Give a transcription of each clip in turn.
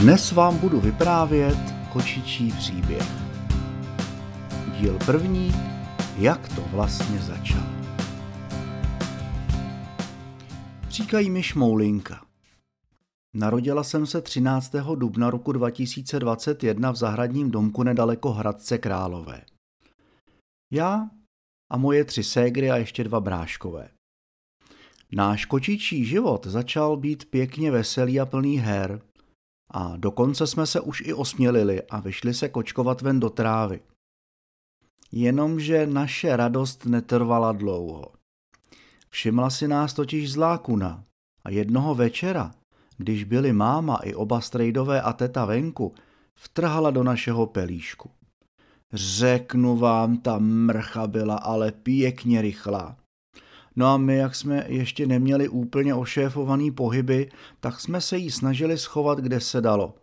Dnes vám budu vyprávět kočičí příběh. Díl první, jak to vlastně začalo. Říkají mi Šmoulinka. Narodila jsem se 13. dubna roku 2021 v zahradním domku nedaleko Hradce Králové. Já a moje tři ségry a ještě dva bráškové. Náš kočičí život začal být pěkně veselý a plný her, a dokonce jsme se už i osmělili a vyšli se kočkovat ven do trávy. Jenomže naše radost netrvala dlouho. Všimla si nás totiž zlá kuna a jednoho večera, když byli máma i oba strejdové a teta venku, vtrhala do našeho pelíšku. Řeknu vám, ta mrcha byla ale pěkně rychlá. No a my, jak jsme ještě neměli úplně ošéfovaný pohyby, tak jsme se jí snažili schovat, kde se dalo.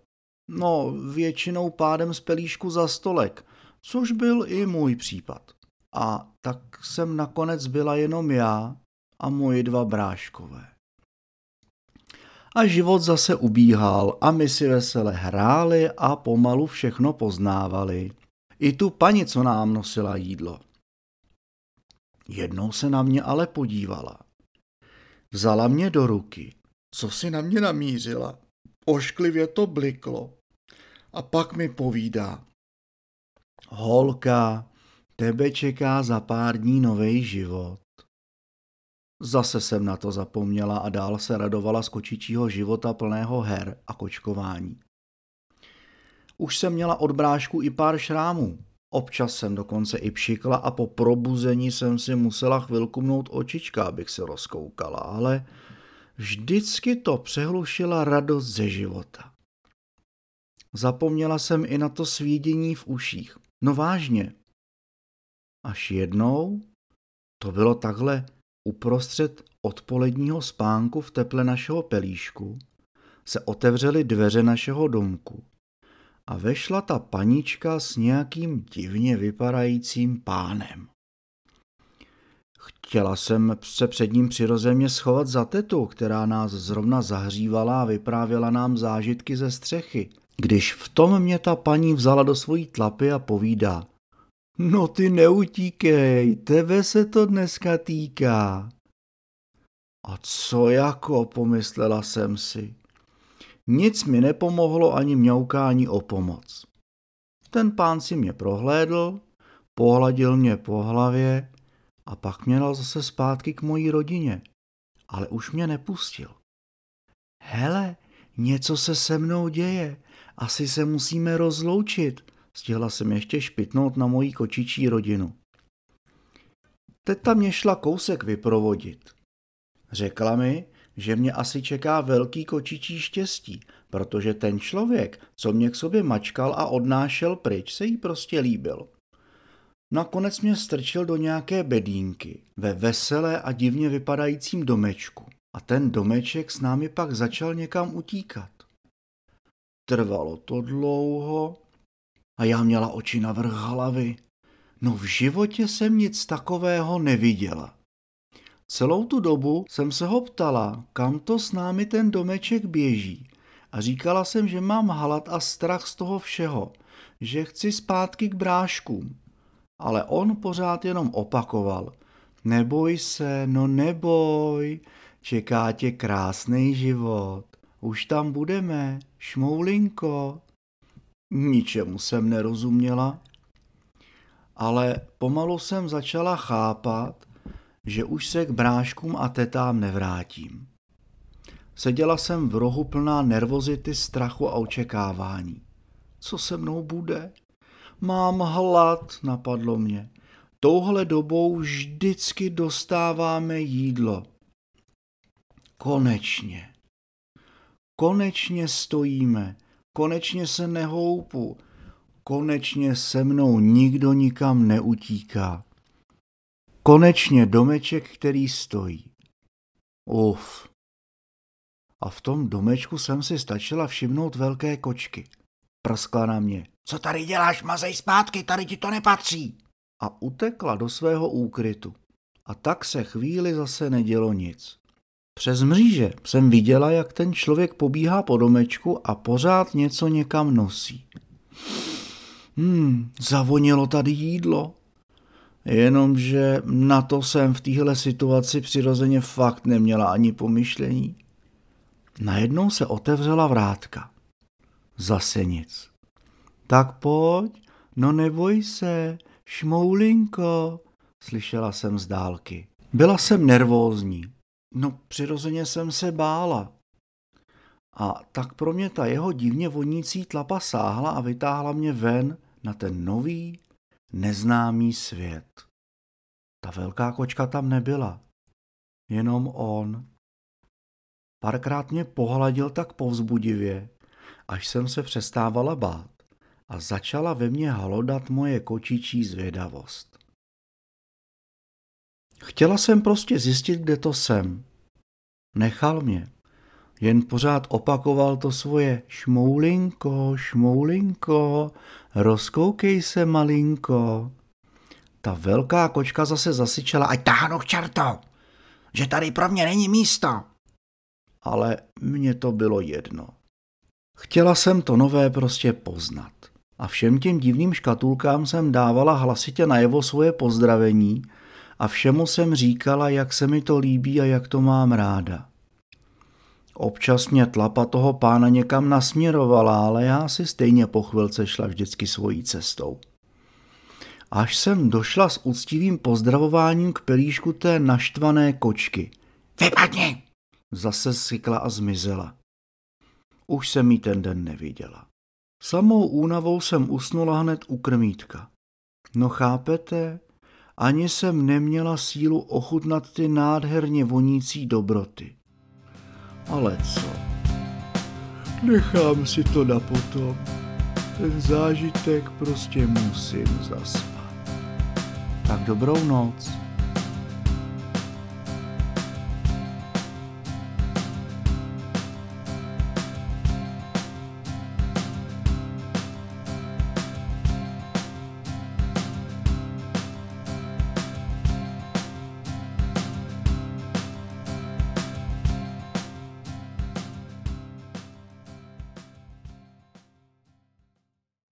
No, většinou pádem z pelíšku za stolek, což byl i můj případ. A tak jsem nakonec byla jenom já a moji dva bráškové. A život zase ubíhal a my si vesele hráli a pomalu všechno poznávali. I tu paní, co nám nosila jídlo. Jednou se na mě ale podívala. Vzala mě do ruky, co si na mě namířila. Ošklivě to bliklo. A pak mi povídá. Holka, tebe čeká za pár dní nový život. Zase jsem na to zapomněla a dál se radovala z kočičího života plného her a kočkování. Už jsem měla od brášku i pár šrámů, Občas jsem dokonce i pšikla a po probuzení jsem si musela chvilku mnout očička, abych se rozkoukala, ale vždycky to přehlušila radost ze života. Zapomněla jsem i na to svídění v uších. No vážně. Až jednou, to bylo takhle uprostřed odpoledního spánku v teple našeho pelíšku, se otevřely dveře našeho domku a vešla ta panička s nějakým divně vypadajícím pánem. Chtěla jsem se před ním přirozeně schovat za tetu, která nás zrovna zahřívala a vyprávěla nám zážitky ze střechy. Když v tom mě ta paní vzala do svojí tlapy a povídá. No ty neutíkej, tebe se to dneska týká. A co jako, pomyslela jsem si. Nic mi nepomohlo ani mňaukání o pomoc. Ten pán si mě prohlédl, pohladil mě po hlavě a pak mě dal zase zpátky k mojí rodině, ale už mě nepustil. Hele, něco se se mnou děje, asi se musíme rozloučit, stihla jsem ještě špitnout na mojí kočičí rodinu. Teta mě šla kousek vyprovodit. Řekla mi, že mě asi čeká velký kočičí štěstí, protože ten člověk, co mě k sobě mačkal a odnášel pryč, se jí prostě líbil. Nakonec mě strčil do nějaké bedínky ve veselé a divně vypadajícím domečku a ten domeček s námi pak začal někam utíkat. Trvalo to dlouho a já měla oči na vrch hlavy. No v životě jsem nic takového neviděla. Celou tu dobu jsem se ho ptala, kam to s námi ten domeček běží. A říkala jsem, že mám hlad a strach z toho všeho, že chci zpátky k bráškům. Ale on pořád jenom opakoval. Neboj se, no neboj, čeká tě krásný život. Už tam budeme, šmoulinko. Ničemu jsem nerozuměla, ale pomalu jsem začala chápat, že už se k bráškům a tetám nevrátím. Seděla jsem v rohu plná nervozity, strachu a očekávání. Co se mnou bude? Mám hlad, napadlo mě. Touhle dobou vždycky dostáváme jídlo. Konečně. Konečně stojíme, konečně se nehoupu, konečně se mnou nikdo nikam neutíká. Konečně domeček, který stojí. Uf. A v tom domečku jsem si stačila všimnout velké kočky. Prskla na mě. Co tady děláš, mazej zpátky, tady ti to nepatří. A utekla do svého úkrytu. A tak se chvíli zase nedělo nic. Přes mříže jsem viděla, jak ten člověk pobíhá po domečku a pořád něco někam nosí. Hmm, zavonilo tady jídlo. Jenomže na to jsem v téhle situaci přirozeně fakt neměla ani pomyšlení. Najednou se otevřela vrátka. Zase nic. Tak pojď, no neboj se, šmoulinko, slyšela jsem z dálky. Byla jsem nervózní. No přirozeně jsem se bála. A tak pro mě ta jeho divně vonící tlapa sáhla a vytáhla mě ven na ten nový, neznámý svět. Ta velká kočka tam nebyla. Jenom on. Párkrát mě pohladil tak povzbudivě, až jsem se přestávala bát a začala ve mně halodat moje kočičí zvědavost. Chtěla jsem prostě zjistit, kde to jsem. Nechal mě. Jen pořád opakoval to svoje šmoulinko, šmoulinko, rozkoukej se malinko. Ta velká kočka zase zasyčela, ať táhnu k čerto, že tady pro mě není místo. Ale mně to bylo jedno. Chtěla jsem to nové prostě poznat. A všem těm divným škatulkám jsem dávala hlasitě najevo svoje pozdravení a všemu jsem říkala, jak se mi to líbí a jak to mám ráda. Občas mě tlapa toho pána někam nasměrovala, ale já si stejně po chvilce šla vždycky svojí cestou. Až jsem došla s úctivým pozdravováním k pelíšku té naštvané kočky. Vypadni! Zase sykla a zmizela. Už jsem jí ten den neviděla. Samou únavou jsem usnula hned u krmítka. No chápete, ani jsem neměla sílu ochutnat ty nádherně vonící dobroty. Ale co? Nechám si to na potom. Ten zážitek prostě musím zaspat. Tak dobrou noc.